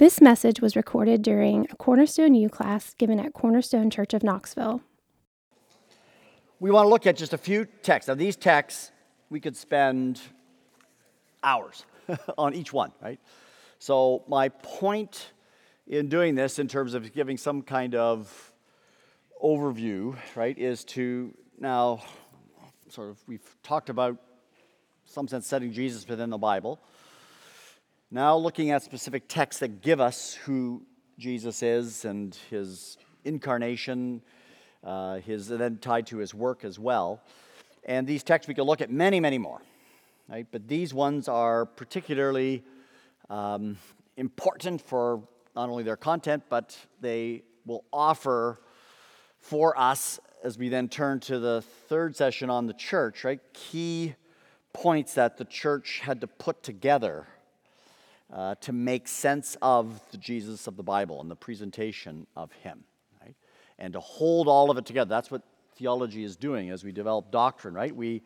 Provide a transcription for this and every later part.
This message was recorded during a Cornerstone U class given at Cornerstone Church of Knoxville. We want to look at just a few texts. Now, these texts, we could spend hours on each one, right? So, my point in doing this, in terms of giving some kind of overview, right, is to now sort of, we've talked about some sense setting Jesus within the Bible. Now, looking at specific texts that give us who Jesus is and his incarnation, uh, his and then tied to his work as well. And these texts, we could look at many, many more, right? But these ones are particularly um, important for not only their content, but they will offer for us as we then turn to the third session on the church, right? Key points that the church had to put together uh, to make sense of the Jesus of the Bible and the presentation of him, right? And to hold all of it together. That's what theology is doing as we develop doctrine, right? We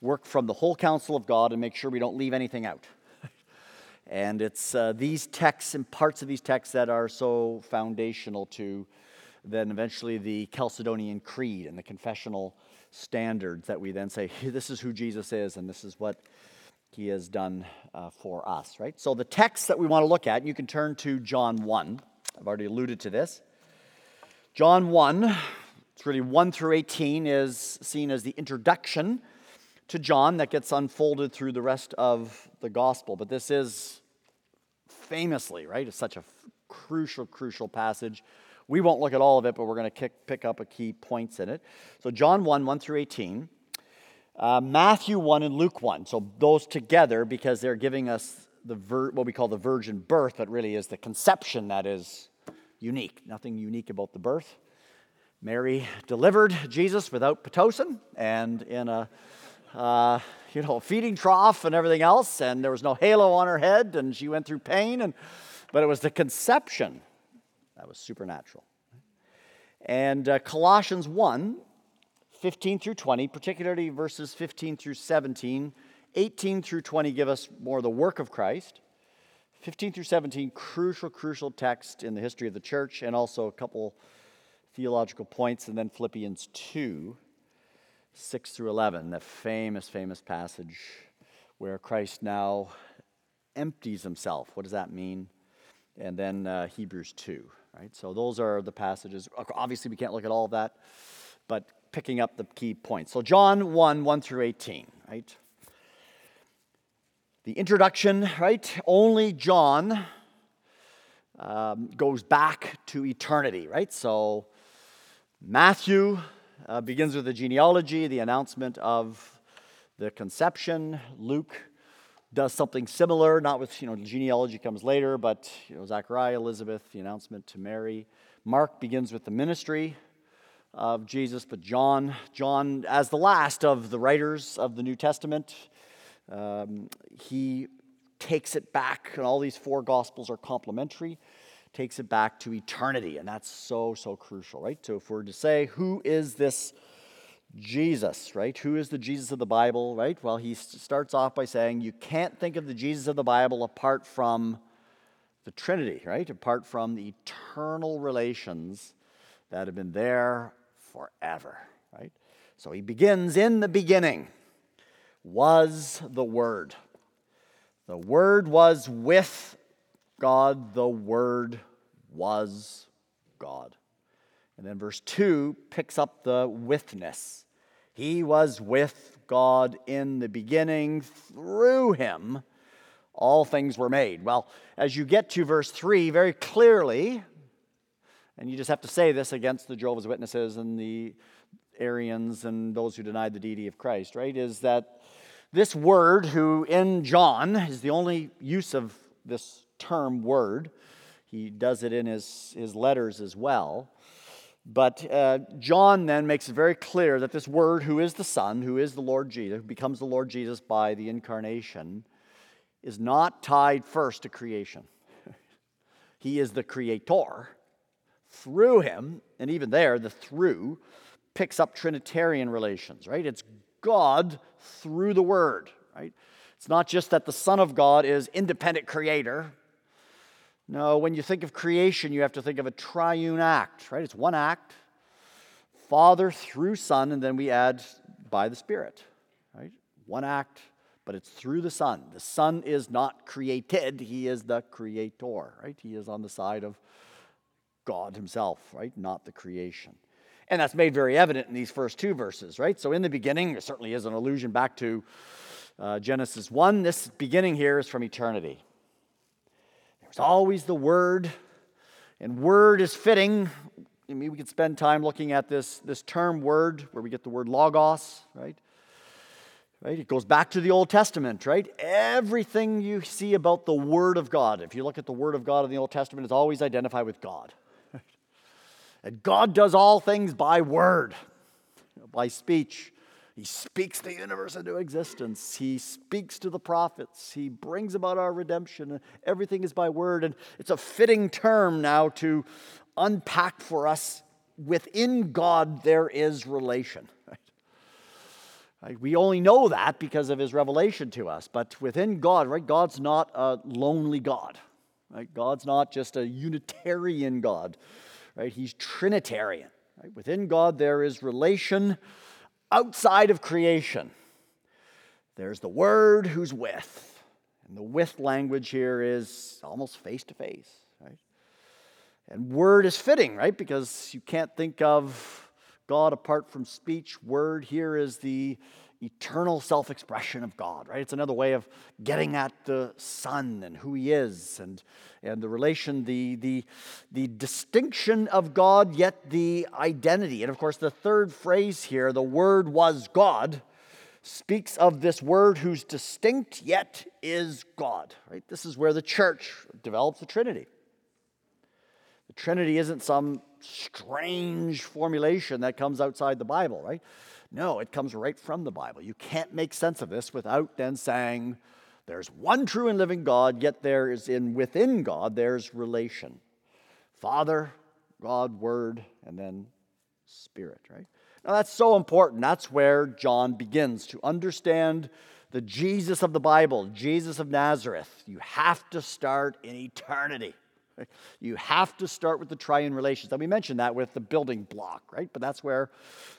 work from the whole counsel of God and make sure we don't leave anything out. and it's uh, these texts and parts of these texts that are so foundational to then eventually the Chalcedonian Creed and the confessional standards that we then say, this is who Jesus is and this is what he has done uh, for us, right? So the text that we want to look at, you can turn to John 1. I've already alluded to this. John 1, it's really 1 through 18, is seen as the introduction to John that gets unfolded through the rest of the gospel. But this is famously, right? It's such a crucial, crucial passage. We won't look at all of it, but we're going to pick up a key points in it. So, John 1, 1 through 18 uh, Matthew 1 and Luke 1. So those together because they're giving us the vir- what we call the virgin birth, but really is the conception that is unique. Nothing unique about the birth. Mary delivered Jesus without Pitocin and in a uh, you know feeding trough and everything else, and there was no halo on her head, and she went through pain, and but it was the conception that was supernatural. And uh, Colossians 1 15 through 20, particularly verses 15 through 17. 18 through 20 give us more the work of Christ. 15 through 17, crucial, crucial text in the history of the church, and also a couple theological points. And then Philippians 2, 6 through 11, the famous, famous passage where Christ now empties himself. What does that mean? And then uh, Hebrews 2, right? So those are the passages. Obviously, we can't look at all of that, but picking up the key points. So, John 1 1 through 18, right? The introduction, right? Only John um, goes back to eternity, right? So, Matthew uh, begins with the genealogy, the announcement of the conception. Luke does something similar, not with, you know, genealogy comes later, but, you know, Zachariah, Elizabeth, the announcement to Mary. Mark begins with the ministry, of Jesus, but John, John, as the last of the writers of the New Testament, um, he takes it back, and all these four gospels are complementary, takes it back to eternity, and that's so, so crucial, right? So if we're to say, who is this Jesus, right? Who is the Jesus of the Bible, right? Well, he starts off by saying, you can't think of the Jesus of the Bible apart from the Trinity, right? Apart from the eternal relations that have been there forever, right? So he begins in the beginning was the Word. The Word was with God, the Word was God. And then verse 2 picks up the withness. He was with God in the beginning, through him all things were made. Well, as you get to verse 3, very clearly, and you just have to say this against the Jehovah's Witnesses and the Arians and those who denied the deity of Christ, right? Is that this word, who in John is the only use of this term word, he does it in his, his letters as well. But uh, John then makes it very clear that this word, who is the Son, who is the Lord Jesus, who becomes the Lord Jesus by the incarnation, is not tied first to creation. he is the creator through him, and even there, the through picks up Trinitarian relations, right? It's God through the Word, right? It's not just that the Son of God is independent creator, No, when you think of creation, you have to think of a triune act, right? It's one act Father through Son, and then we add by the Spirit, right? One act, but it's through the Son. The Son is not created, He is the creator, right? He is on the side of God Himself, right? Not the creation. And that's made very evident in these first two verses, right? So in the beginning, there certainly is an allusion back to uh, Genesis 1. This beginning here is from eternity. There's always the Word, and Word is fitting. I mean, we could spend time looking at this, this term word where we get the word logos, right? Right? It goes back to the Old Testament, right? Everything you see about the Word of God, if you look at the Word of God in the Old Testament, is always identified with God. And God does all things by word, by speech. He speaks the universe into existence. He speaks to the prophets. He brings about our redemption. Everything is by word. And it's a fitting term now to unpack for us within God there is relation. We only know that because of his revelation to us. But within God, right, God's not a lonely God. Right? God's not just a Unitarian God. Right? He's Trinitarian. Right? Within God there is relation outside of creation. There's the Word who's with. And the with language here is almost face to face. And word is fitting, right? Because you can't think of God apart from speech. Word here is the eternal self expression of God, right? It's another way of getting at the Son and who He is and, and the relation, the, the, the distinction of God, yet the identity. And of course, the third phrase here, the Word was God, speaks of this Word who's distinct yet is God, right? This is where the church develops the Trinity. The Trinity isn't some strange formulation that comes outside the Bible, right? No, it comes right from the Bible. You can't make sense of this without then saying there's one true and living God, yet there is in within God there's relation. Father, God, Word, and then Spirit, right? Now that's so important. That's where John begins to understand the Jesus of the Bible, Jesus of Nazareth. You have to start in eternity. You have to start with the triune relations. And we mentioned that with the building block, right? But that's where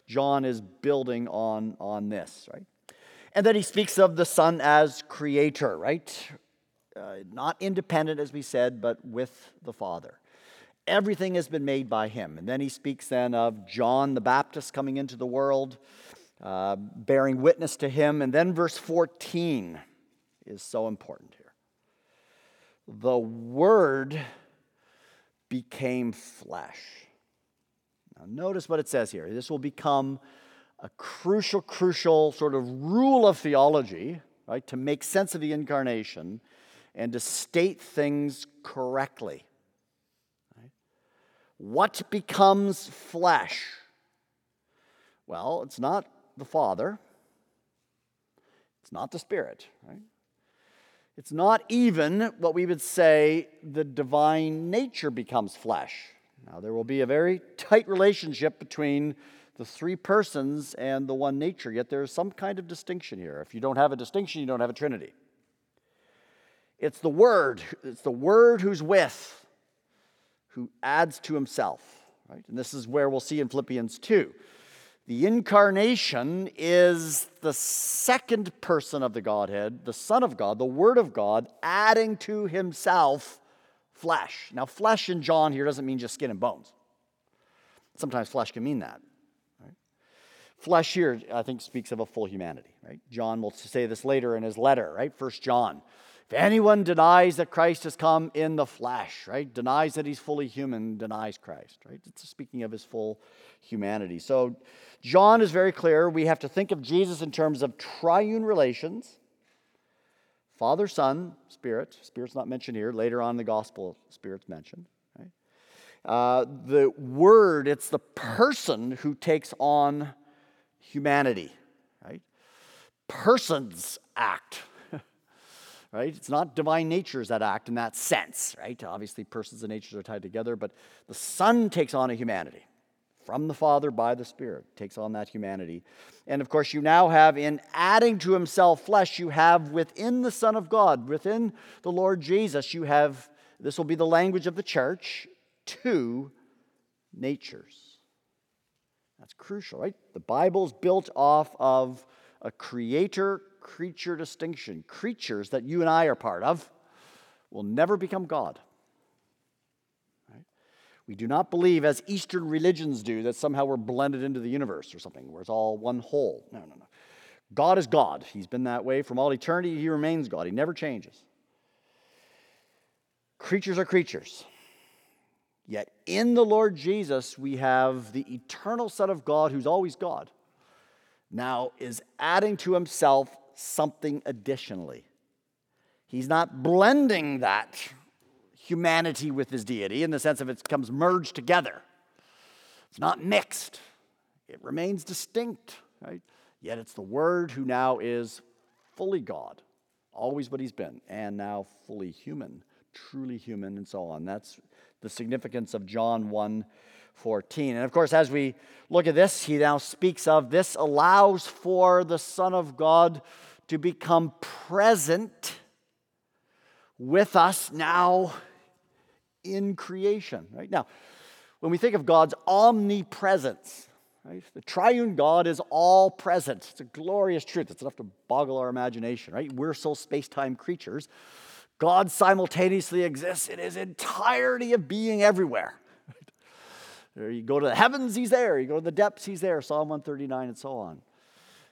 John is building on, on this, right? And then he speaks of the Son as creator, right? Uh, not independent, as we said, but with the Father. Everything has been made by him. And then he speaks then of John the Baptist coming into the world, uh, bearing witness to him. And then verse 14 is so important here. The Word became flesh. Now, notice what it says here. This will become a crucial, crucial sort of rule of theology, right, to make sense of the incarnation and to state things correctly. Right? What becomes flesh? Well, it's not the Father, it's not the Spirit, right? It's not even what we would say the divine nature becomes flesh. Now, there will be a very tight relationship between the three persons and the one nature, yet there is some kind of distinction here. If you don't have a distinction, you don't have a trinity. It's the Word, it's the Word who's with, who adds to himself, right? And this is where we'll see in Philippians 2 the incarnation is the second person of the Godhead, the Son of God, the Word of God, adding to himself flesh. Now, flesh in John here doesn't mean just skin and bones. Sometimes flesh can mean that. Flesh here, I think, speaks of a full humanity. Right? John will say this later in his letter, right? First John. If anyone denies that Christ has come in the flesh, right, denies that he's fully human, denies Christ, right? It's speaking of his full humanity. So John is very clear. We have to think of Jesus in terms of triune relations Father, Son, Spirit. Spirit's not mentioned here. Later on in the gospel, Spirit's mentioned. Right? Uh, the Word, it's the person who takes on humanity. Right? Persons act right? It's not divine natures that act in that sense, right? Obviously, persons and natures are tied together, but the Son takes on a humanity from the Father by the Spirit, takes on that humanity. And of course, you now have, in adding to himself flesh, you have within the Son of God, within the Lord Jesus, you have this will be the language of the church, two natures. That's crucial, right? The Bible's built off of a creator creature distinction. Creatures that you and I are part of will never become God. We do not believe, as Eastern religions do, that somehow we're blended into the universe or something, where it's all one whole. No, no, no. God is God. He's been that way from all eternity. He remains God. He never changes. Creatures are creatures. Yet in the Lord Jesus, we have the eternal Son of God who's always God, now is adding to himself something additionally. He's not blending that humanity with his deity in the sense of it comes merged together. It's not mixed, it remains distinct, right? Yet it's the Word who now is fully God, always what he's been, and now fully human, truly human, and so on. That's the significance of John 1 14. And of course, as we look at this, he now speaks of this allows for the Son of God to become present with us now in creation. Right now, when we think of God's omnipresence, Right? The triune God is all present. It's a glorious truth. It's enough to boggle our imagination, right? We're so space time creatures. God simultaneously exists in his entirety of being everywhere. You go to the heavens, he's there. You go to the depths, he's there. Psalm 139 and so on.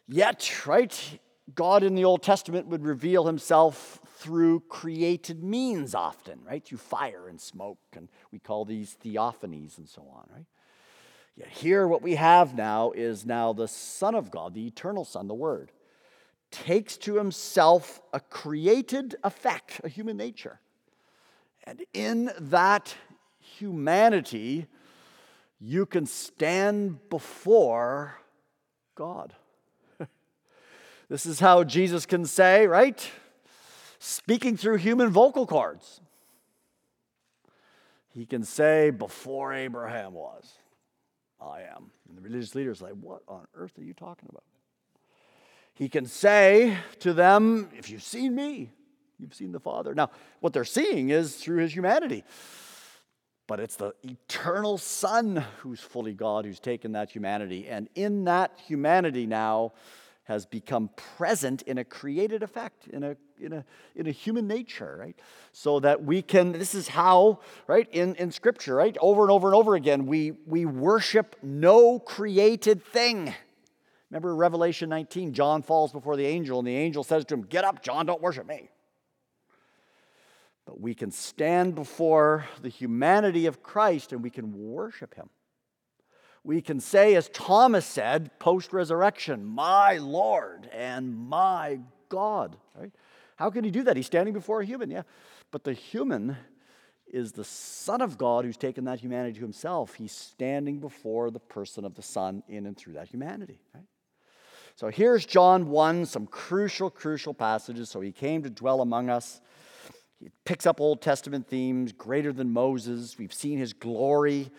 Yet, right, God in the Old Testament would reveal himself through created means often, right? Through fire and smoke, and we call these theophanies and so on, right? Yet here, what we have now is now the Son of God, the eternal Son, the Word, takes to himself a created effect, a human nature. And in that humanity, you can stand before God. this is how Jesus can say, right? Speaking through human vocal cords. He can say, Before Abraham was. I am. And the religious leaders like, what on earth are you talking about? He can say to them, if you've seen me, you've seen the Father. Now, what they're seeing is through his humanity. But it's the eternal Son who's fully God, who's taken that humanity. And in that humanity now, has become present in a created effect, in a, in a, in a human nature, right? So that we can, this is how, right, in, in Scripture, right, over and over and over again, we, we worship no created thing. Remember Revelation 19, John falls before the angel, and the angel says to him, Get up, John, don't worship me. But we can stand before the humanity of Christ and we can worship him we can say, as Thomas said post resurrection, My Lord and my God. Right? How can he do that? He's standing before a human, yeah. But the human is the Son of God who's taken that humanity to himself. He's standing before the person of the Son in and through that humanity. Right? So here's John 1, some crucial, crucial passages. So he came to dwell among us. He picks up Old Testament themes, greater than Moses. We've seen his glory.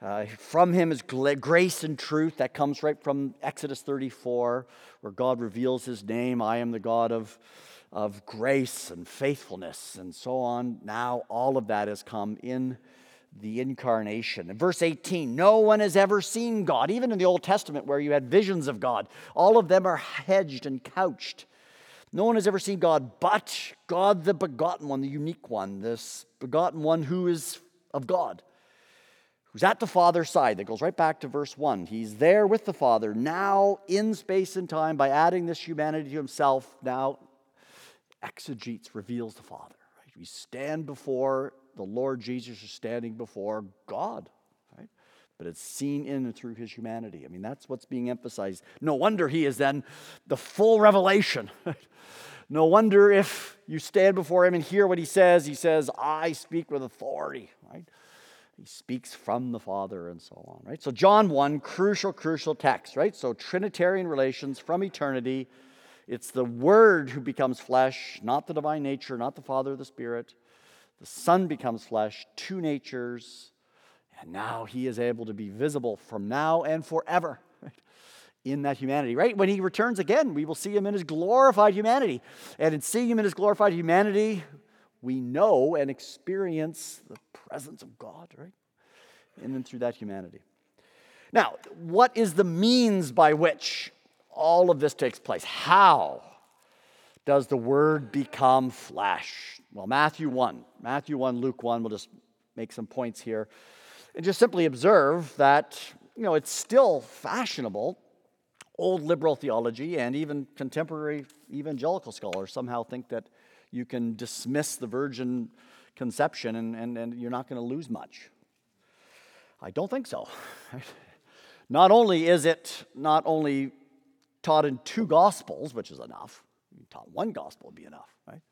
Uh, from him is grace and truth that comes right from Exodus 34, where God reveals his name. I am the God of, of grace and faithfulness, and so on. Now, all of that has come in the incarnation. In verse 18, no one has ever seen God, even in the Old Testament where you had visions of God. All of them are hedged and couched. No one has ever seen God but God, the begotten one, the unique one, this begotten one who is of God who's at the Father's side. That goes right back to verse 1. He's there with the Father, now in space and time, by adding this humanity to himself, now exegetes, reveals the Father. Right? We stand before the Lord Jesus, is standing before God. But it's seen in and through his humanity. I mean, that's what's being emphasized. No wonder he is then the full revelation. No wonder if you stand before him and hear what he says, he says, I speak with authority, right? He speaks from the Father and so on, right? So, John 1, crucial, crucial text, right? So, Trinitarian relations from eternity. It's the Word who becomes flesh, not the divine nature, not the Father, the Spirit. The Son becomes flesh, two natures, and now he is able to be visible from now and forever in that humanity, right? When he returns again, we will see him in his glorified humanity. And in seeing him in his glorified humanity, we know and experience the presence of God, right? And through that humanity. Now, what is the means by which all of this takes place? How does the Word become flesh? Well, Matthew 1, Matthew 1, Luke 1, we'll just make some points here. And just simply observe that, you know, it's still fashionable old liberal theology and even contemporary evangelical scholars somehow think that you can dismiss the virgin conception and, and, and you're not going to lose much. I don't think so. Not only is it not only taught in two gospels, which is enough, taught one gospel would be enough, right?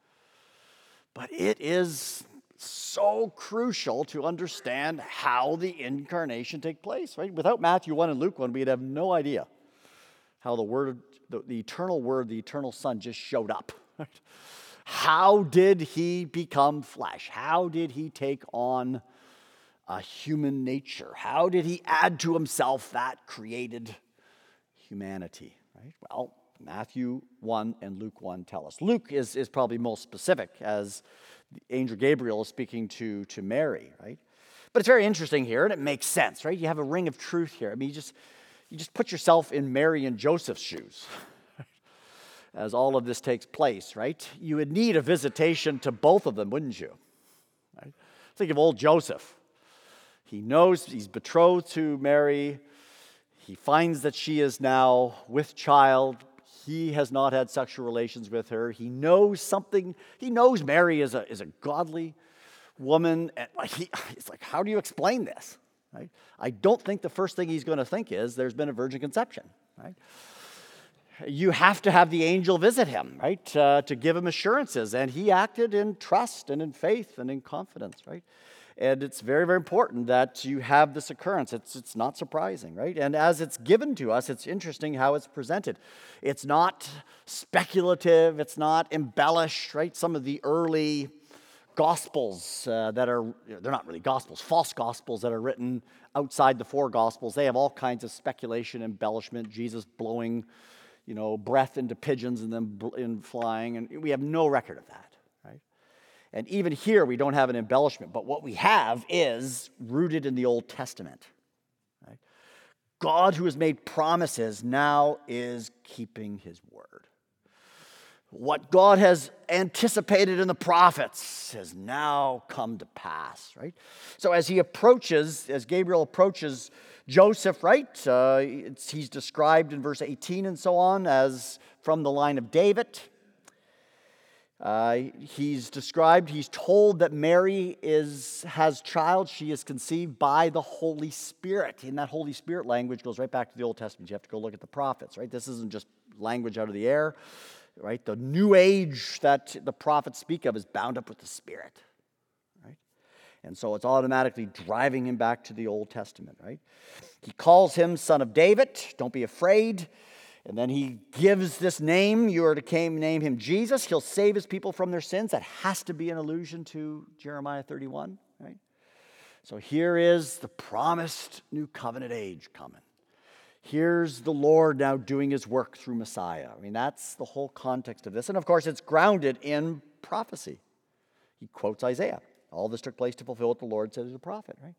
But it is so crucial to understand how the incarnation take place, right? Without Matthew 1 and Luke 1, we'd have no idea how the word, the, the eternal word, the eternal son just showed up. How did he become flesh? How did he take on a human nature? How did he add to himself that created humanity? Right? Well, Matthew 1 and Luke 1 tell us. Luke is, is probably most specific as the angel Gabriel is speaking to, to Mary, right? But it's very interesting here and it makes sense, right? You have a ring of truth here. I mean, you just you just put yourself in Mary and Joseph's shoes as all of this takes place, right? You would need a visitation to both of them, wouldn't you? Right? Think of old Joseph. He knows he's betrothed to Mary. He finds that she is now with child. He has not had sexual relations with her. He knows something. He knows Mary is a, is a godly woman. And he, it's like, how do you explain this? Right? I don't think the first thing he's going to think is there's been a virgin conception. Right? You have to have the angel visit him, right, uh, to give him assurances. And he acted in trust and in faith and in confidence, right? And it's very, very important that you have this occurrence. It's, it's not surprising, right? And as it's given to us, it's interesting how it's presented. It's not speculative, it's not embellished, right? Some of the early gospels uh, that are, they're not really gospels, false gospels that are written outside the four gospels. They have all kinds of speculation, embellishment, Jesus blowing, you know, breath into pigeons and then in flying. And we have no record of that? And even here, we don't have an embellishment. But what we have is rooted in the Old Testament. Right? God, who has made promises, now is keeping his word. What God has anticipated in the prophets has now come to pass, right? So as he approaches, as Gabriel approaches Joseph, right? Uh, he's described in verse 18 and so on as from the line of David. Uh, he's described, he's told that Mary is, has child. She is conceived by the Holy Spirit. And that Holy Spirit language goes right back to the Old Testament. You have to go look at the prophets, right? This isn't just language out of the air right? The new age that the prophets speak of is bound up with the Spirit, right? And so it's automatically driving him back to the Old Testament, right? He calls him son of David, don't be afraid. And then he gives this name. You are to name him Jesus. He'll save his people from their sins. That has to be an allusion to Jeremiah 31, right? So here is the promised new covenant age coming. Here's the Lord now doing his work through Messiah. I mean, that's the whole context of this. And of course, it's grounded in prophecy. He quotes Isaiah. All this took place to fulfill what the Lord said to the prophet, right?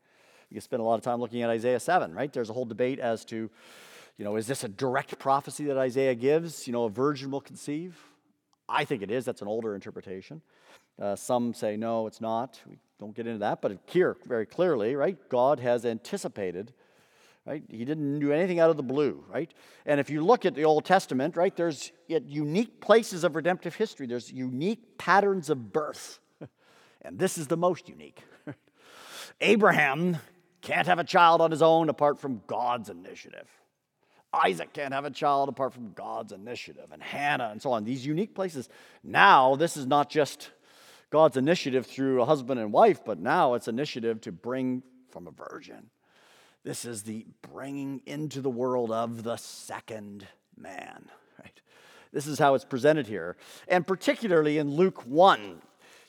You can spend a lot of time looking at Isaiah 7, right? There's a whole debate as to, you know, is this a direct prophecy that Isaiah gives? You know, a virgin will conceive? I think it is. That's an older interpretation. Uh, some say no, it's not. We don't get into that. But here, very clearly, right, God has anticipated right? He didn't do anything out of the blue, right? And if you look at the Old Testament, right, there's unique places of redemptive history. There's unique patterns of birth. And this is the most unique. Abraham can't have a child on his own apart from God's initiative. Isaac can't have a child apart from God's initiative, and Hannah, and so on. These unique places. Now, this is not just God's initiative through a husband and wife, but now it's initiative to bring from a virgin. This is the bringing into the world of the second man, right? This is how it's presented here. And particularly in Luke 1,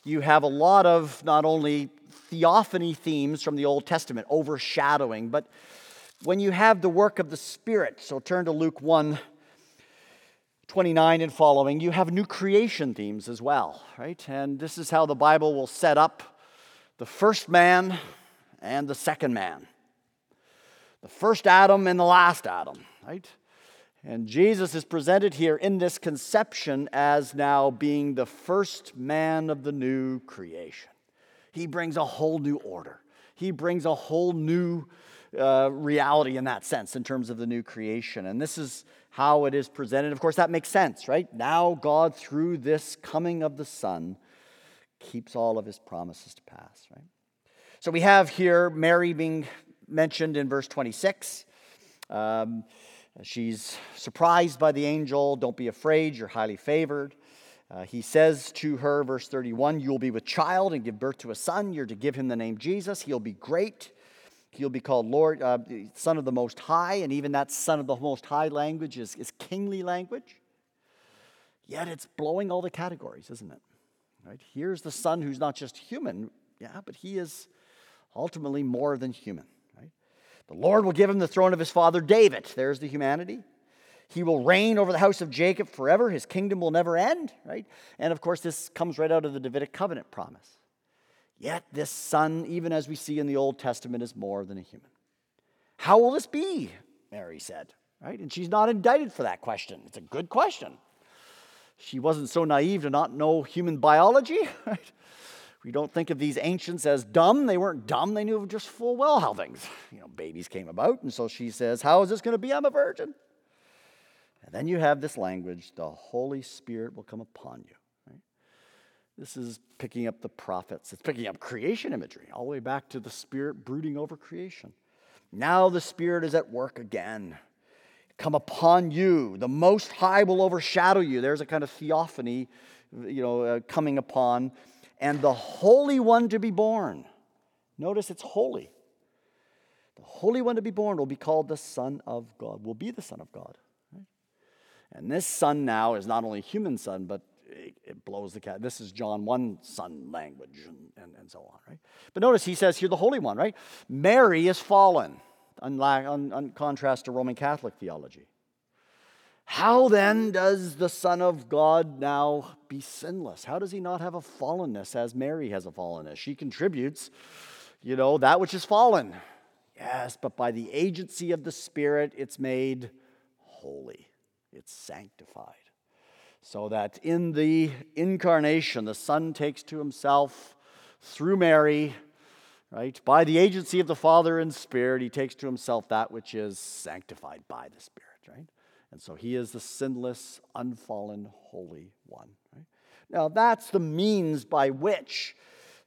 you have a lot of not only theophany themes from the Old Testament overshadowing, but when you have the work of the Spirit, so turn to Luke 1 29 and following, you have new creation themes as well, right? And this is how the Bible will set up the first man and the second man, the first Adam and the last Adam, right? And Jesus is presented here in this conception as now being the first man of the new creation. He brings a whole new order, he brings a whole new uh, reality in that sense, in terms of the new creation. And this is how it is presented. Of course, that makes sense, right? Now, God, through this coming of the Son, keeps all of his promises to pass, right? So we have here Mary being mentioned in verse 26. Um, she's surprised by the angel. Don't be afraid, you're highly favored. Uh, he says to her, verse 31, You will be with child and give birth to a son. You're to give him the name Jesus. He'll be great. He'll be called Lord, uh, Son of the Most High, and even that Son of the Most High language is, is kingly language. Yet it's blowing all the categories, isn't it? Right? Here's the Son who's not just human, yeah, but he is ultimately more than human. Right? The Lord will give him the throne of his father David. There's the humanity. He will reign over the house of Jacob forever. His kingdom will never end, right? And of course, this comes right out of the Davidic covenant promise. Yet this son, even as we see in the Old Testament, is more than a human. How will this be? Mary said, right? And she's not indicted for that question. It's a good question. She wasn't so naive to not know human biology, right? We don't think of these ancients as dumb. They weren't dumb. They knew just full well how things, you know, babies came about. And so she says, How is this going to be? I'm a virgin. And then you have this language the Holy Spirit will come upon you. This is picking up the prophets. It's picking up creation imagery, all the way back to the Spirit brooding over creation. Now the Spirit is at work again. Come upon you. The Most High will overshadow you. There's a kind of theophany, you know, uh, coming upon. And the Holy One to be born. Notice it's holy. The Holy One to be born will be called the Son of God, will be the Son of God. And this Son now is not only human Son, but it, it blows the cat. This is John 1 son language and, and, and so on, right? But notice he says here the Holy One, right? Mary is fallen, unlike, on, on contrast to Roman Catholic theology. How then does the Son of God now be sinless? How does he not have a fallenness as Mary has a fallenness? She contributes, you know, that which is fallen. Yes, but by the agency of the Spirit, it's made holy, it's sanctified. So that in the incarnation, the Son takes to himself through Mary, right? By the agency of the Father and Spirit, he takes to himself that which is sanctified by the Spirit, right? And so he is the sinless, unfallen, holy one, right? Now, that's the means by which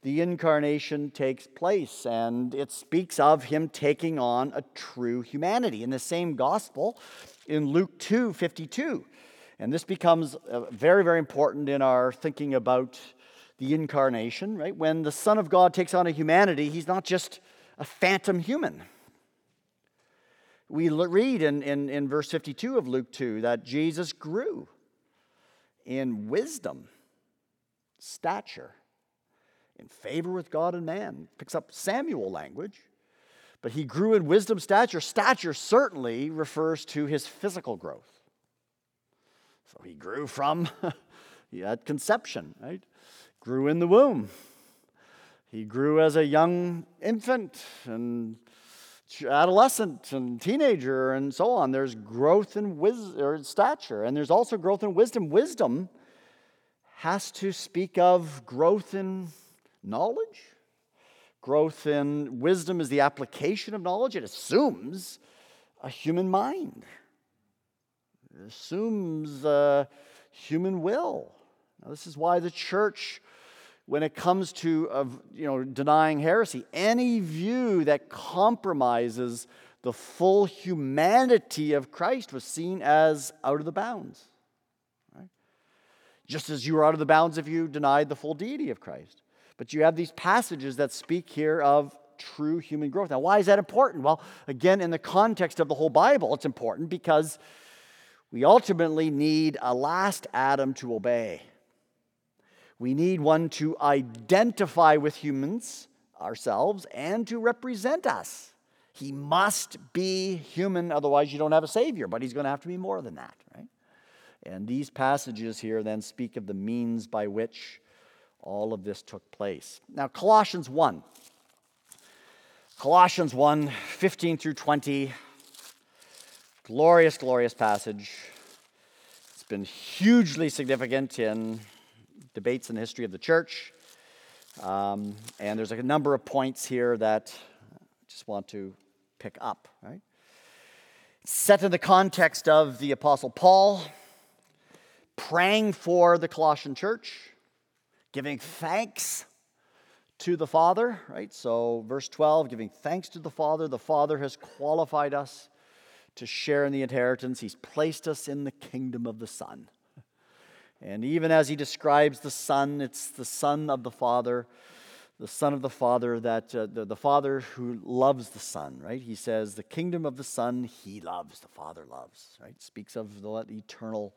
the incarnation takes place, and it speaks of him taking on a true humanity. In the same gospel, in Luke 2 52, and this becomes uh, very, very important in our thinking about the incarnation, right? When the Son of God takes on a humanity, he's not just a phantom human. We read in, in, in verse 52 of Luke 2 that Jesus grew in wisdom, stature, in favor with God and man. Picks up Samuel language. But he grew in wisdom, stature. Stature certainly refers to his physical growth. So he grew from, he had conception, right? Grew in the womb. He grew as a young infant and adolescent and teenager and so on. There's growth in wis- or stature, and there's also growth in wisdom. Wisdom has to speak of growth in knowledge. Growth in wisdom is the application of knowledge. It assumes a human mind. Assumes uh, human will. Now, this is why the church, when it comes to uh, you know, denying heresy, any view that compromises the full humanity of Christ was seen as out of the bounds. Right? Just as you were out of the bounds if you denied the full deity of Christ. But you have these passages that speak here of true human growth. Now, why is that important? Well, again, in the context of the whole Bible, it's important because we ultimately need a last Adam to obey. We need one to identify with humans, ourselves, and to represent us. He must be human, otherwise, you don't have a Savior, but he's going to have to be more than that, right? And these passages here then speak of the means by which all of this took place. Now, Colossians 1. Colossians 1 15 through 20. Glorious, glorious passage. It's been hugely significant in debates in the history of the church. Um, and there's a number of points here that I just want to pick up, right? Set in the context of the Apostle Paul praying for the Colossian church, giving thanks to the Father, right? So, verse 12, giving thanks to the Father. The Father has qualified us to share in the inheritance, He's placed us in the kingdom of the Son. And even as He describes the Son, it's the Son of the Father the Son of the Father, that uh, the, the Father who loves the Son, right? He says, the kingdom of the Son he loves, the Father loves, right? Speaks of the eternal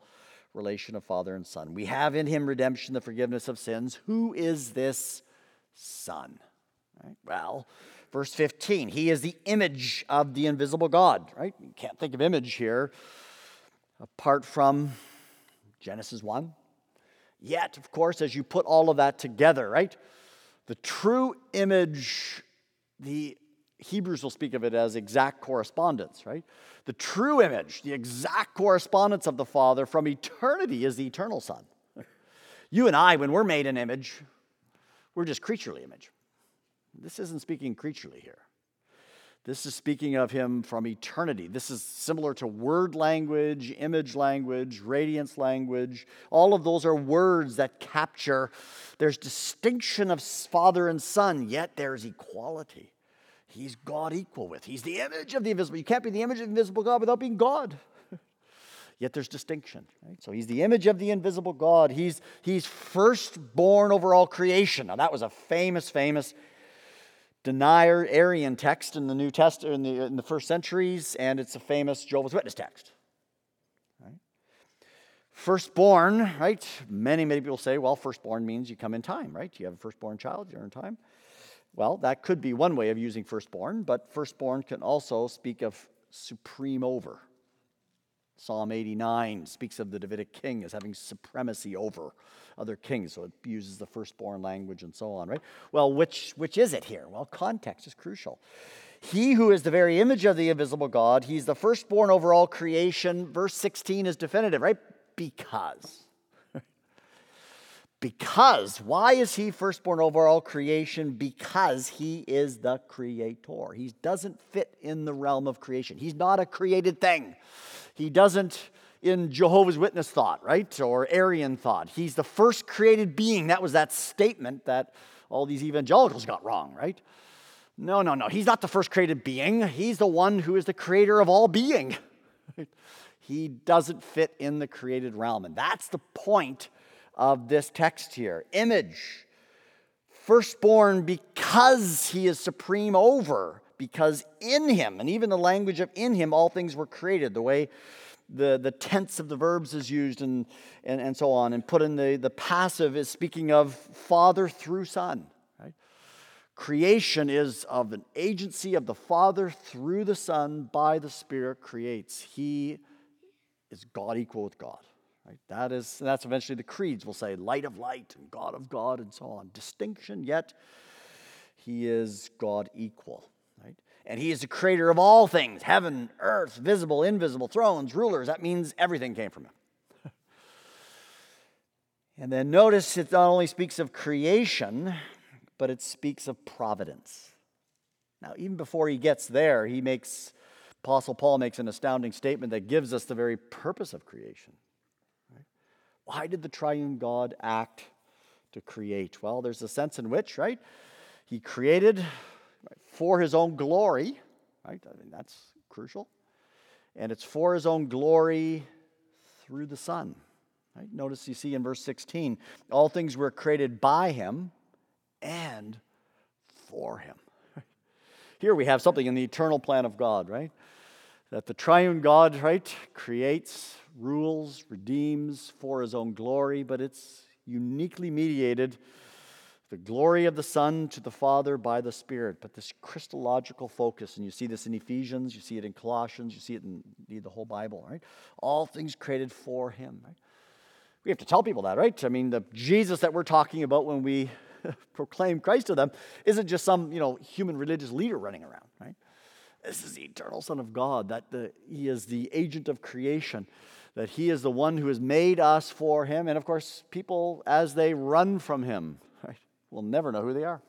relation of Father and Son. We have in him redemption, the forgiveness of sins. Who is this Son? Right? Well, verse 15, he is the image of the invisible God, right? You can't think of image here apart from Genesis 1. Yet, of course, as you put all of that together, right? The true image, the Hebrews will speak of it as exact correspondence, right? The true image, the exact correspondence of the Father from eternity is the eternal Son. You and I, when we're made an image, we're just creaturely image. This isn't speaking creaturely here. This is speaking of him from eternity. This is similar to word language, image language, radiance language. All of those are words that capture. There's distinction of father and son, yet there's equality. He's God equal with. He's the image of the invisible. You can't be the image of the invisible God without being God. yet there's distinction. Right? So he's the image of the invisible God. He's, he's firstborn over all creation. Now that was a famous, famous denier Arian text in the New Testament in the, in the first centuries, and it's a famous Jehovah's Witness text. Right? Firstborn, right? Many, many people say, well, firstborn means you come in time, right? You have a firstborn child, you're in time. Well, that could be one way of using firstborn, but firstborn can also speak of supreme over. Psalm 89 speaks of the Davidic king as having supremacy over other kings, so it uses the firstborn language and so on, right? Well, which, which is it here? Well, context is crucial. He who is the very image of the invisible God, he's the firstborn over all creation. Verse 16 is definitive, right? Because. because. Why is he firstborn over all creation? Because he is the creator. He doesn't fit in the realm of creation, he's not a created thing. He doesn't in Jehovah's Witness thought, right? Or Arian thought. He's the first created being. That was that statement that all these evangelicals got wrong, right? No, no, no. He's not the first created being. He's the one who is the creator of all being. he doesn't fit in the created realm. And that's the point of this text here. Image. Firstborn because he is supreme over because in him, and even the language of in him, all things were created, the way the, the tense of the verbs is used and, and, and so on, and put in the, the passive is speaking of Father through Son. Right? Creation is of an agency of the Father through the Son by the Spirit creates. He is God equal with God. Right? That is, that's eventually the creeds will say light of light and God of God and so on. Distinction, yet he is God equal. And he is the creator of all things heaven, earth, visible, invisible, thrones, rulers. That means everything came from him. and then notice it not only speaks of creation, but it speaks of providence. Now, even before he gets there, he makes, Apostle Paul makes an astounding statement that gives us the very purpose of creation. Why did the triune God act to create? Well, there's a sense in which, right? He created for his own glory, right? I mean, that's crucial. And it's for his own glory through the Son. Right? Notice you see in verse 16, all things were created by him and for him. Here we have something in the eternal plan of God, right? That the triune God, right, creates, rules, redeems for his own glory, but it's uniquely mediated the glory of the Son to the Father by the Spirit, but this Christological focus, and you see this in Ephesians, you see it in Colossians, you see it in the whole Bible, right? All things created for Him, right? We have to tell people that, right? I mean, the Jesus that we're talking about when we proclaim Christ to them isn't just some, you know, human religious leader running around, right? This is the eternal Son of God, that the, He is the agent of creation that He is the one who has made us for Him. And of course, people, as they run from Him, will never know who they are.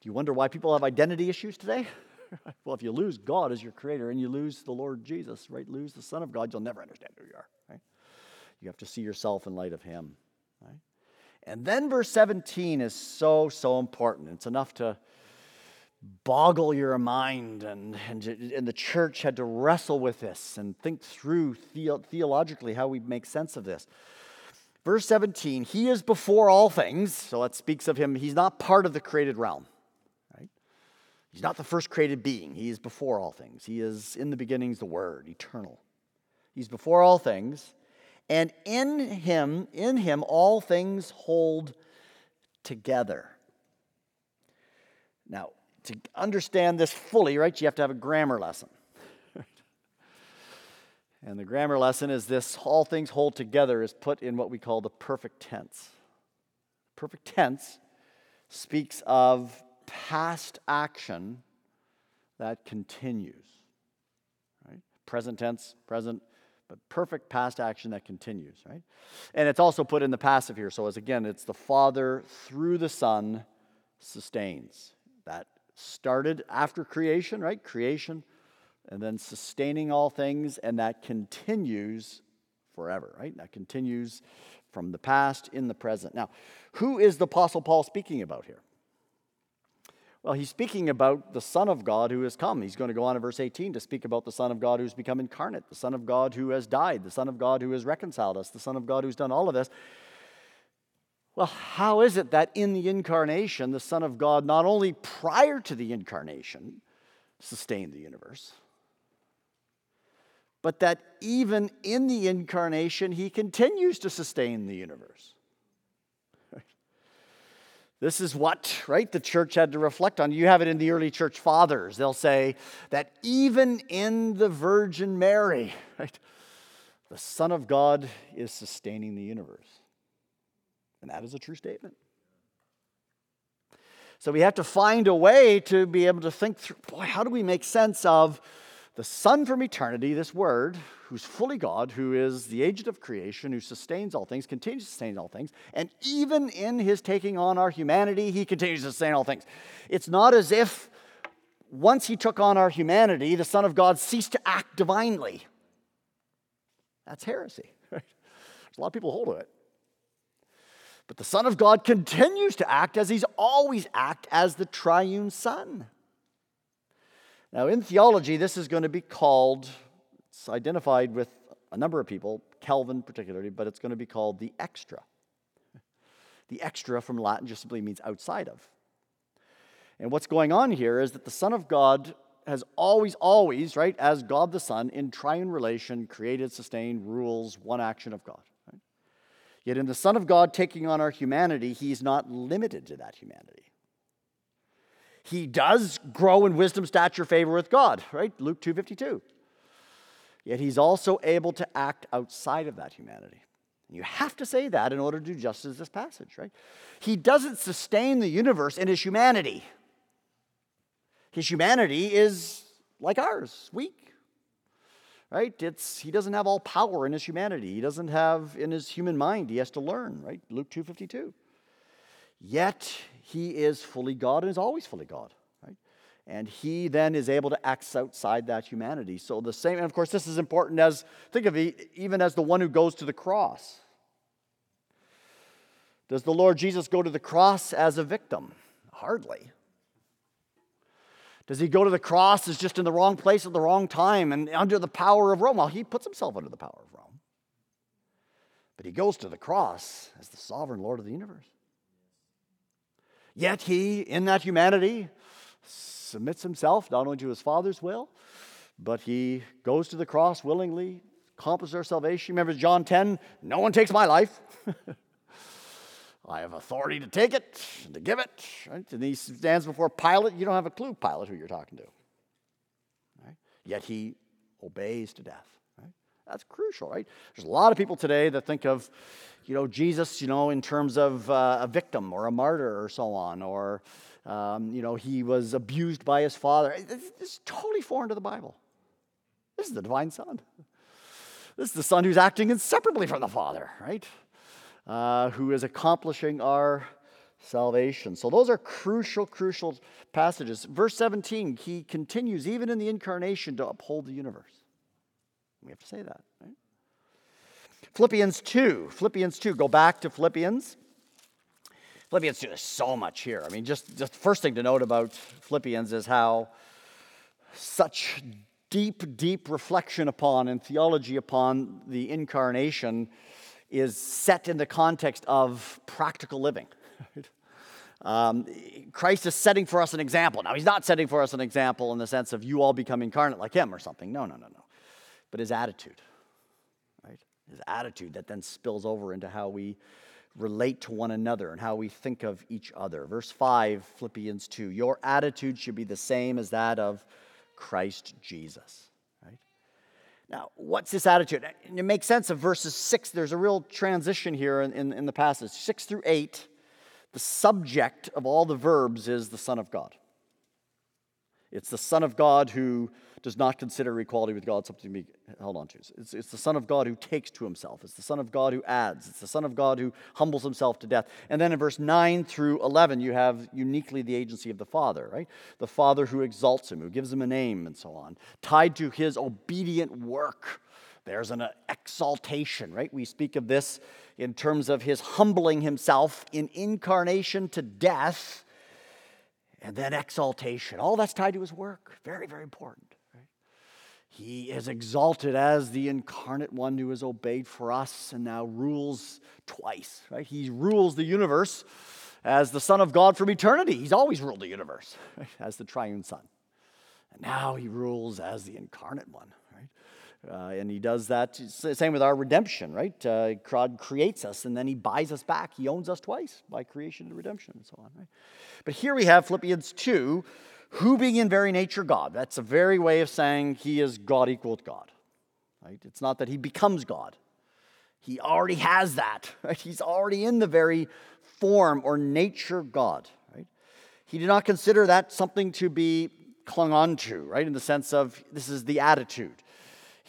Do you wonder why people have identity issues today? well, if you lose God as your creator and you lose the Lord Jesus, right, lose the Son of God, you'll never understand who you are, right? You have to see yourself in light of Him, right? And then verse 17 is so, so important. It's enough to boggle your mind, and, and, and the church had to wrestle with this and think through the, theologically how we make sense of this. Verse 17, he is before all things. So that speaks of him. He's not part of the created realm, right? He's not the first created being. He is before all things. He is in the beginnings the Word, eternal. He's before all things. And in him, in him, all things hold together. Now, to understand this fully, right, you have to have a grammar lesson. And the grammar lesson is this all things hold together is put in what we call the perfect tense. Perfect tense speaks of past action that continues. Right? Present tense, present, but perfect past action that continues, right? And it's also put in the passive here. So as again, it's the Father through the Son sustains. That started after creation, right? Creation and then sustaining all things, and that continues forever, right? That continues from the past in the present. Now, who is the Apostle Paul speaking about here? Well, he's speaking about the Son of God who has come. He's going to go on in verse 18 to speak about the Son of God who's become incarnate, the Son of God who has died, the Son of God who has reconciled us, the Son of God who's done all of this. Well, how is it that in the incarnation, the Son of God, not only prior to the incarnation, sustained the universe, but that even in the incarnation, he continues to sustain the universe. This is what, right, the church had to reflect on. You have it in the early church fathers. They'll say that even in the Virgin Mary, right, the Son of God is sustaining the universe. And that is a true statement. So we have to find a way to be able to think through boy, how do we make sense of the Son from eternity, this Word, who's fully God, who is the agent of creation, who sustains all things, continues to sustain all things, and even in his taking on our humanity, he continues to sustain all things. It's not as if once he took on our humanity, the Son of God ceased to act divinely. That's heresy. Right? a lot of people hold to it. But the Son of God continues to act as he's always acted as the triune Son. Now, in theology, this is going to be called, it's identified with a number of people, Calvin particularly, but it's going to be called the extra. The extra from Latin just simply means outside of. And what's going on here is that the Son of God has always, always, right, as God the Son, in triune relation, created, sustained, rules, one action of God. Right? Yet in the Son of God taking on our humanity, he's not limited to that humanity he does grow in wisdom, stature, favor with God, right? Luke 2:52. Yet he's also able to act outside of that humanity. You have to say that in order to do justice this passage, right? He doesn't sustain the universe in his humanity. His humanity is like ours, weak. Right? It's he doesn't have all power in his humanity. He doesn't have in his human mind. He has to learn, right? Luke 2:52. Yet he is fully God and is always fully God? And he then is able to act outside that humanity. So the same, and of course, this is important as, think of it, even as the one who goes to the cross. Does the Lord Jesus go to the cross as a victim? Hardly. Does he go to the cross as just in the wrong place at the wrong time and under the power of Rome? Well, he puts himself under the power of Rome. But he goes to the cross as the sovereign Lord of the universe. Yet he, in that humanity, submits himself not only to his Father's will, but he goes to the cross willingly, accomplishes our salvation. Remember John 10 no one takes my life. I have authority to take it and to give it. Right? And he stands before Pilate. You don't have a clue, Pilate, who you're talking to. Right? Yet he obeys to death. That's crucial, right? There's a lot of people today that think of, you know, Jesus, you know, in terms of uh, a victim or a martyr or so on, or, um, you know, he was abused by his father. This is totally foreign to the Bible. This is the divine Son. This is the Son who's acting inseparably from the Father, right? Uh, who is accomplishing our salvation. So those are crucial, crucial passages. Verse 17, he continues, even in the incarnation, to uphold the universe. We have to say that, right? Philippians 2. Philippians 2. Go back to Philippians. Philippians 2 there's so much here. I mean, just, the first thing to note about Philippians is how such deep, deep reflection upon and theology upon the incarnation is set in the context of practical living. Um, Christ is setting for us an example. Now, he's not setting for us an example in the sense of you all become incarnate like him or something. No, no, no, no. But his attitude, right? His attitude that then spills over into how we relate to one another and how we think of each other. Verse 5, Philippians 2 Your attitude should be the same as that of Christ Jesus. Right? Now, what's this attitude? it makes sense of verses 6. There's a real transition here in, in, in the passage. 6 through 8, the subject of all the verbs is the Son of God. It's the Son of God who does not consider equality with God something to be held on to. It's, it's the Son of God who takes to himself. It's the Son of God who adds. It's the Son of God who humbles himself to death. And then in verse 9 through 11, you have uniquely the agency of the Father, right? The Father who exalts him, who gives him a name, and so on, tied to his obedient work. There's an exaltation, right? We speak of this in terms of his humbling himself in incarnation to death and then exaltation. All that's tied to his work. Very, very important. He is exalted as the incarnate one who has obeyed for us and now rules twice, right? He rules the universe as the Son of God from eternity. He's always ruled the universe right? as the triune Son. And now he rules as the incarnate one? Uh, and he does that, same with our redemption, right? Uh, God creates us and then he buys us back. He owns us twice by creation and redemption and so on, right? But here we have Philippians 2, who being in very nature God. That's a very way of saying he is God equal with God. Right? It's not that he becomes God. He already has that. Right? He's already in the very form or nature God. Right? He did not consider that something to be clung on to, right? In the sense of this is the attitude.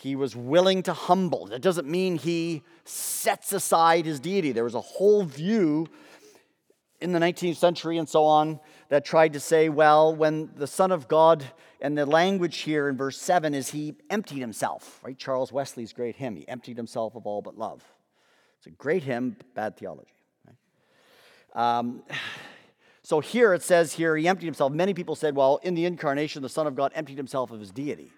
He was willing to humble. That doesn't mean he sets aside his deity. There was a whole view in the 19th century and so on that tried to say, well, when the Son of God, and the language here in verse 7 is he emptied himself, right? Charles Wesley's great hymn, he emptied himself of all but love. It's a great hymn, bad theology. Um, so here it says here, he emptied himself. Many people said, well, in the incarnation, the Son of God emptied himself of his deity,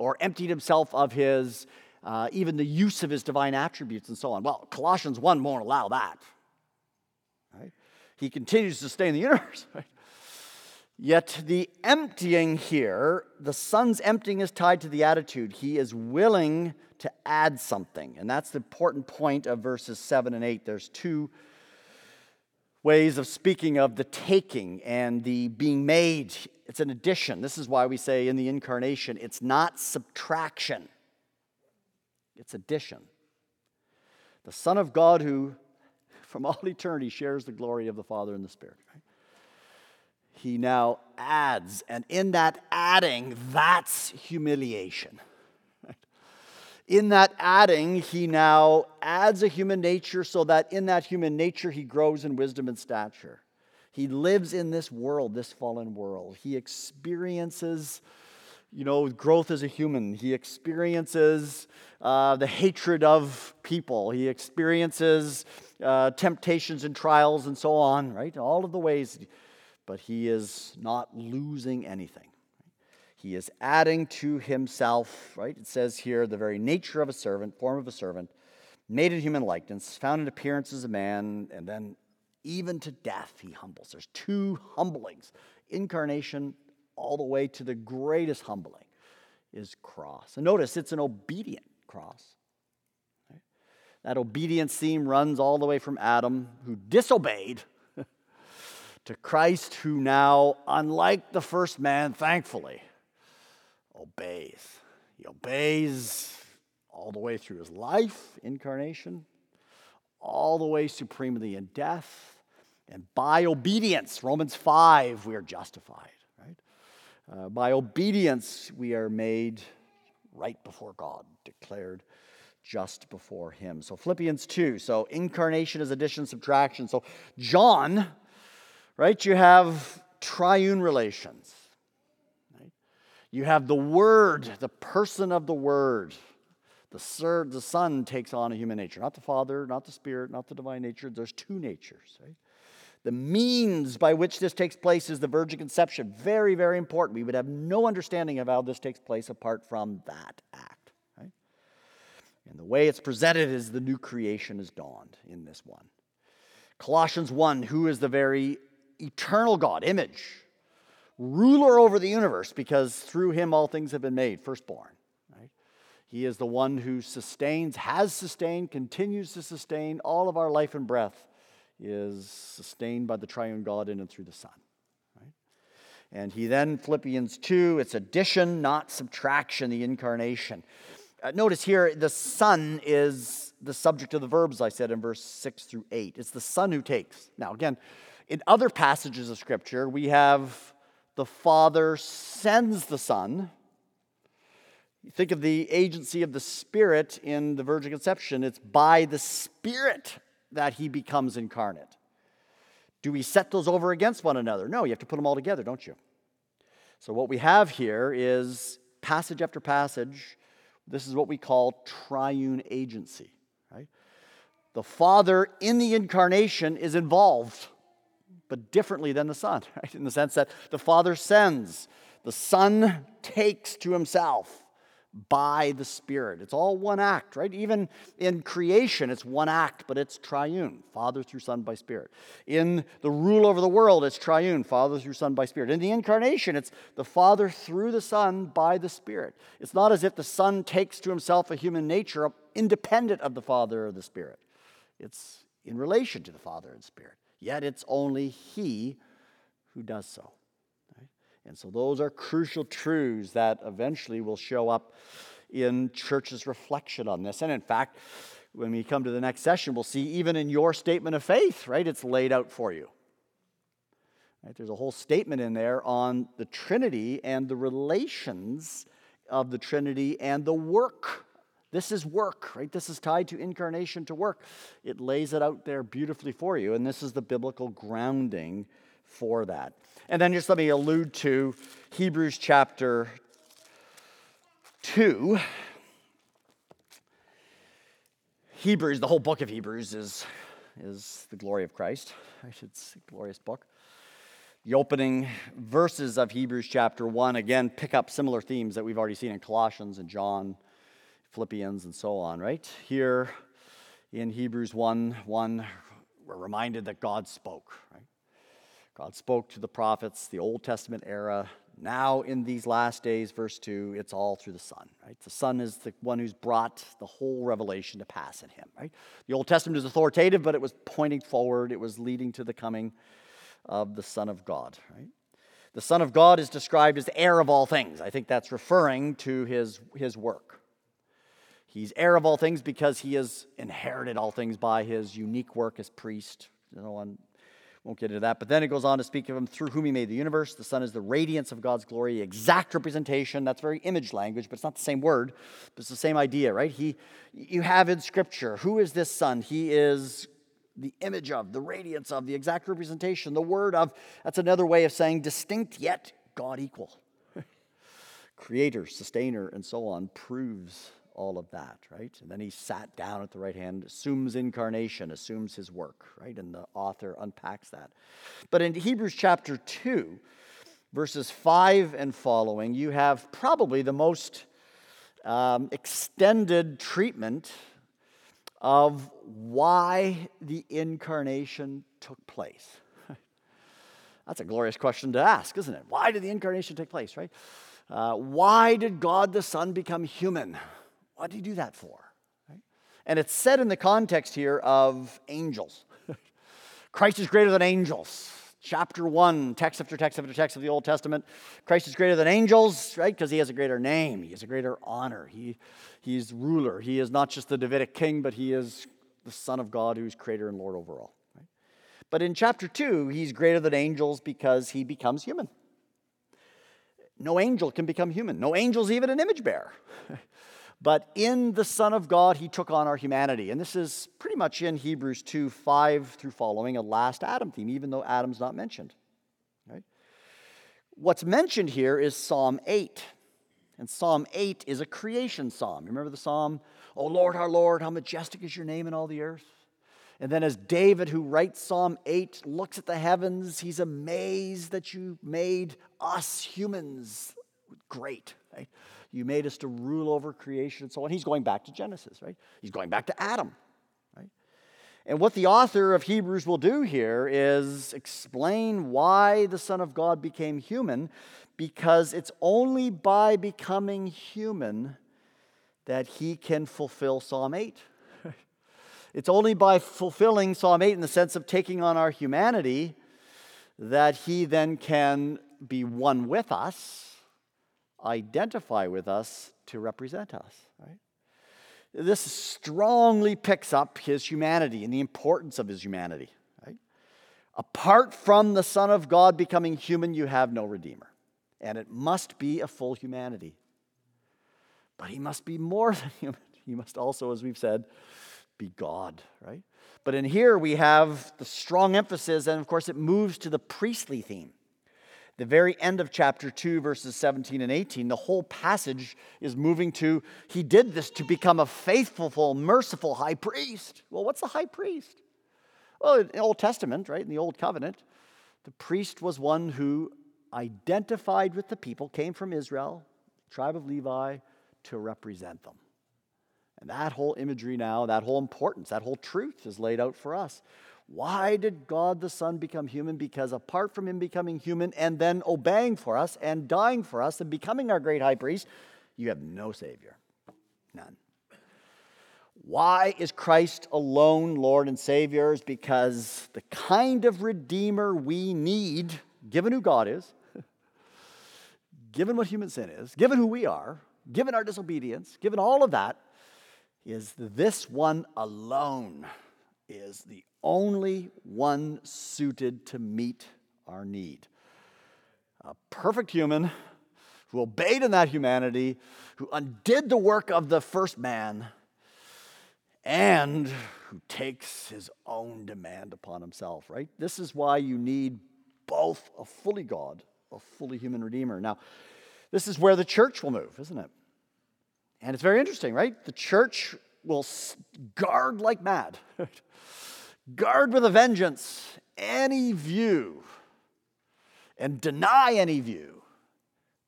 or emptied himself of his, uh, even the use of his divine attributes and so on. Well, Colossians 1 won't allow that. Right? He continues to stay in the universe. Right? Yet the emptying here, the son's emptying is tied to the attitude. He is willing to add something. And that's the important point of verses 7 and 8. There's two ways of speaking of the taking and the being made. It's an addition. This is why we say in the incarnation, it's not subtraction, it's addition. The Son of God, who from all eternity shares the glory of the Father and the Spirit. Right? he now adds. And in that adding, that's humiliation. In that adding, he now adds a human nature so that in that human nature he grows in wisdom and stature. He lives in this world, this fallen world. He experiences, you know, growth as a human. He experiences uh, the hatred of people. He experiences uh, temptations and trials and so on, right? All of the ways but he is not losing anything. He is adding to himself, right? It says here, the very nature of a servant, form of a servant, made in human likeness, found in appearance as a man, and then even to death he humbles. There's two humblings incarnation, all the way to the greatest humbling is cross. And notice it's an obedient cross. That obedience theme runs all the way from Adam, who disobeyed, to Christ, who now, unlike the first man, thankfully, obeys. He obeys all the way through his life, incarnation, all the way supremely in death. And by obedience, Romans 5, we are justified, right? Uh, by obedience, we are made right before God, declared just before Him. So, Philippians 2. So, incarnation is addition, subtraction. So, John, right, you have triune relations. Right? You have the Word, the person of the Word. The, sir, the Son takes on a human nature, not the Father, not the Spirit, not the divine nature. There's two natures, right? The means by which this takes place is the virgin conception. Very, very important. We would have no understanding of how this takes place apart from that act. Right? And the way it's presented is the new creation has dawned in this one. Colossians 1 who is the very eternal God, image, ruler over the universe, because through him all things have been made, firstborn. He is the one who sustains, has sustained, continues to sustain all of our life and breath is sustained by the triune God in and through the Son. Right? And he then, Philippians 2, it's addition, not subtraction, the incarnation. Uh, notice here, the Son is the subject of the verbs I said in verse 6 through 8. It's the Son who takes. Now, again, in other passages of Scripture, we have the Father sends the Son. Think of the agency of the Spirit in the virgin conception. It's by the Spirit that he becomes incarnate. Do we set those over against one another? No, you have to put them all together, don't you? So, what we have here is passage after passage. This is what we call triune agency, right? The Father in the incarnation is involved, but differently than the Son, right? In the sense that the Father sends, the Son takes to himself by the Spirit. It's all one act, right? Even in creation, it's one act, but it's triune Father through Son by Spirit. In the rule over the world, it's triune Father through Son by Spirit. In the incarnation, it's the Father through the Son by the Spirit. It's not as if the Son takes to himself a human nature independent of the Father or the Spirit, it's in relation to the Father and Spirit. Yet it's only He who does so. And so those are crucial truths that eventually will show up in church's reflection on this. And in fact, when we come to the next session, we'll see even in your statement of faith, right? It's laid out for you. Right? There's a whole statement in there on the Trinity and the relations of the Trinity and the work. This is work, right? This is tied to incarnation to work. It lays it out there beautifully for you, and this is the biblical grounding for that. And then just let me allude to Hebrews chapter 2. Hebrews, the whole book of Hebrews is, is the glory of Christ. It's a glorious book. The opening verses of Hebrews chapter 1 again pick up similar themes that we've already seen in Colossians and John, Philippians, and so on, right? Here in Hebrews 1 1, we're reminded that God spoke, right? God spoke to the prophets, the Old Testament era. Now, in these last days, verse 2, it's all through the Son, right? The Son is the one who's brought the whole revelation to pass in Him, right? The Old Testament is authoritative, but it was pointing forward, it was leading to the coming of the Son of God, right? The Son of God is described as heir of all things. I think that's referring to his, his work. He's heir of all things because he has inherited all things by his unique work as priest. You know, on won't get into that. But then it goes on to speak of him through whom he made the universe. The Son is the radiance of God's glory, exact representation. That's very image language, but it's not the same word, but it's the same idea, right? He, you have in Scripture, who is this Son? He is the image of, the radiance of, the exact representation, the word of. That's another way of saying distinct yet God equal. Creator, sustainer, and so on proves all of that, right? And then he sat down at the right hand, assumes incarnation, assumes his work, right? And the author unpacks that. But in Hebrews chapter 2, verses 5 and following, you have probably the most um, extended treatment of why the incarnation took place. That's a glorious question to ask, isn't it? Why did the incarnation take place, right? Uh, why did God the Son become human? What did he do that for? And it's said in the context here of angels. Christ is greater than angels. Chapter 1, text after text after text of the Old Testament. Christ is greater than angels, right? Because he has a greater name, he has a greater honor. He, he's ruler. He is not just the Davidic king, but he is the Son of God who's creator and Lord over all. Right? But in chapter 2, he's greater than angels because he becomes human. No angel can become human. No angel's even an image bearer. But in the Son of God, he took on our humanity. And this is pretty much in Hebrews 2 5 through following a last Adam theme, even though Adam's not mentioned. Right? What's mentioned here is Psalm 8. And Psalm 8 is a creation psalm. Remember the psalm? Oh Lord, our Lord, how majestic is your name in all the earth. And then, as David, who writes Psalm 8, looks at the heavens, he's amazed that you made us humans great. Right? You made us to rule over creation and so on. He's going back to Genesis, right? He's going back to Adam, right? And what the author of Hebrews will do here is explain why the Son of God became human, because it's only by becoming human that he can fulfill Psalm 8. it's only by fulfilling Psalm 8 in the sense of taking on our humanity that he then can be one with us identify with us to represent us, right? This strongly picks up his humanity and the importance of his humanity, right? Apart from the Son of God becoming human, you have no Redeemer. And it must be a full humanity. But he must be more than human. He must also, as we've said, be God, right? But in here we have the strong emphasis, and of course it moves to the priestly theme the very end of chapter 2, verses 17 and 18, the whole passage is moving to, he did this to become a faithful, merciful high priest. Well, what's a high priest? Well, in the Old Testament, right, in the Old Covenant, the priest was one who identified with the people, came from Israel, tribe of Levi, to represent them. And that whole imagery now, that whole importance, that whole truth is laid out for us. Why did God the Son become human? Because apart from him becoming human and then obeying for us and dying for us and becoming our great high priest, you have no Savior. None. Why is Christ alone Lord and Savior? Is because the kind of Redeemer we need, given who God is, given what human sin is, given who we are, given our disobedience, given all of that, is this one alone is the only one suited to meet our need. A perfect human who obeyed in that humanity, who undid the work of the first man, and who takes his own demand upon himself, right? This is why you need both a fully God, a fully human Redeemer. Now, this is where the church will move, isn't it? And it's very interesting, right? The church will guard like mad. guard with a vengeance any view and deny any view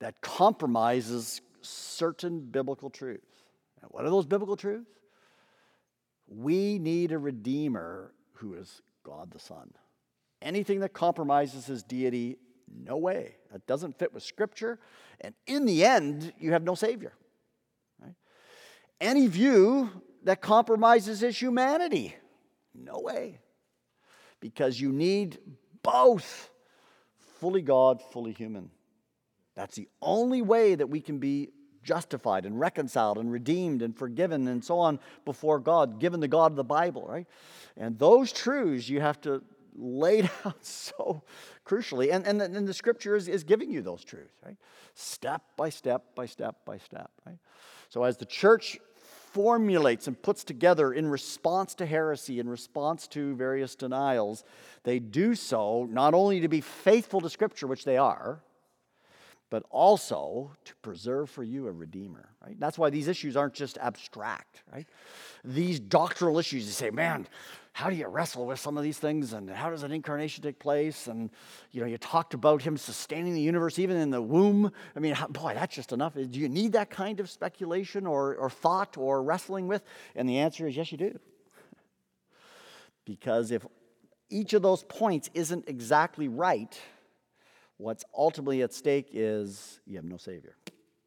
that compromises certain biblical truths. What are those biblical truths? We need a Redeemer who is God the Son. Anything that compromises his deity, no way. That doesn't fit with Scripture. And in the end, you have no Savior. Any view that compromises his humanity, no way. Because you need both fully God, fully human. That's the only way that we can be justified and reconciled and redeemed and forgiven and so on before God, given the God of the Bible, right? And those truths you have to lay down so crucially. And, and, and the scripture is, is giving you those truths, right? Step by step by step by step, right? So as the church formulates and puts together in response to heresy, in response to various denials, they do so not only to be faithful to Scripture, which they are, but also to preserve for you a redeemer, right? That's why these issues aren't just abstract, right? These doctrinal issues, you say, man, how do you wrestle with some of these things and how does an incarnation take place and you know you talked about him sustaining the universe even in the womb i mean how, boy that's just enough do you need that kind of speculation or, or thought or wrestling with and the answer is yes you do because if each of those points isn't exactly right what's ultimately at stake is you have no savior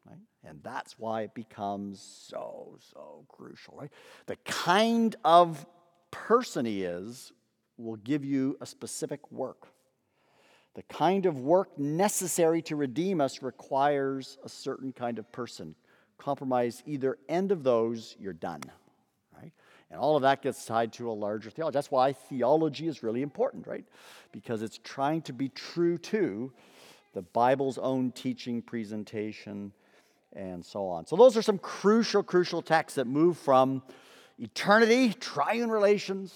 Right? And that's why it becomes so, so crucial, right? The kind of person he is will give you a specific work. The kind of work necessary to redeem us requires a certain kind of person. Compromise either end of those, you're done. Right? And all of that gets tied to a larger theology. That's why theology is really important, right? Because it's trying to be true to the Bible's own teaching, presentation, and so on. So, those are some crucial, crucial texts that move from eternity, triune relations,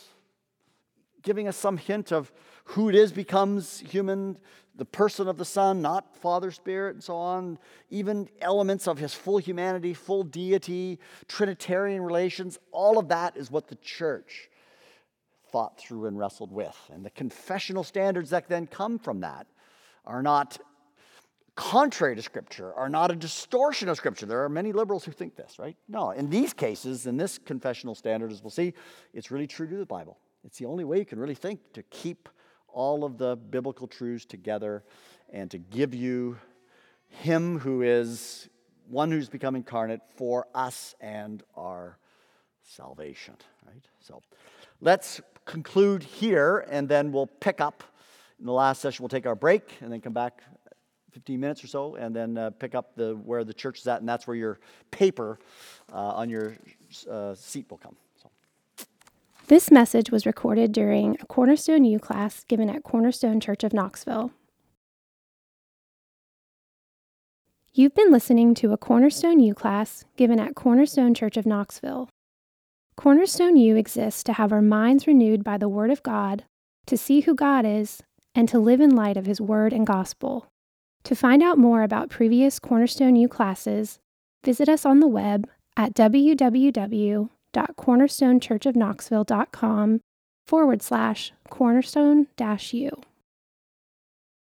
giving us some hint of who it is becomes human, the person of the Son, not Father, Spirit, and so on. Even elements of his full humanity, full deity, Trinitarian relations, all of that is what the church thought through and wrestled with. And the confessional standards that then come from that are not contrary to Scripture, are not a distortion of Scripture. There are many liberals who think this, right? No, in these cases, in this confessional standard, as we'll see, it's really true to the Bible. It's the only way you can really think to keep all of the biblical truths together and to give you Him who is one who's become incarnate for us and our salvation, right? So let's conclude here and then we'll pick up in the last session. We'll take our break and then come back 15 minutes or so and then uh, pick up the where the church is at and that's where your paper uh, on your uh, seat will come. So. This message was recorded during a Cornerstone U class given at Cornerstone Church of Knoxville. You've been listening to a Cornerstone U class given at Cornerstone Church of Knoxville. Cornerstone U exists to have our minds renewed by the Word of God, to see who God is, and to live in light of His Word and Gospel. To find out more about previous Cornerstone U classes, visit us on the web at www www.cornerstonechurchofknoxville.com forward slash cornerstone dash u.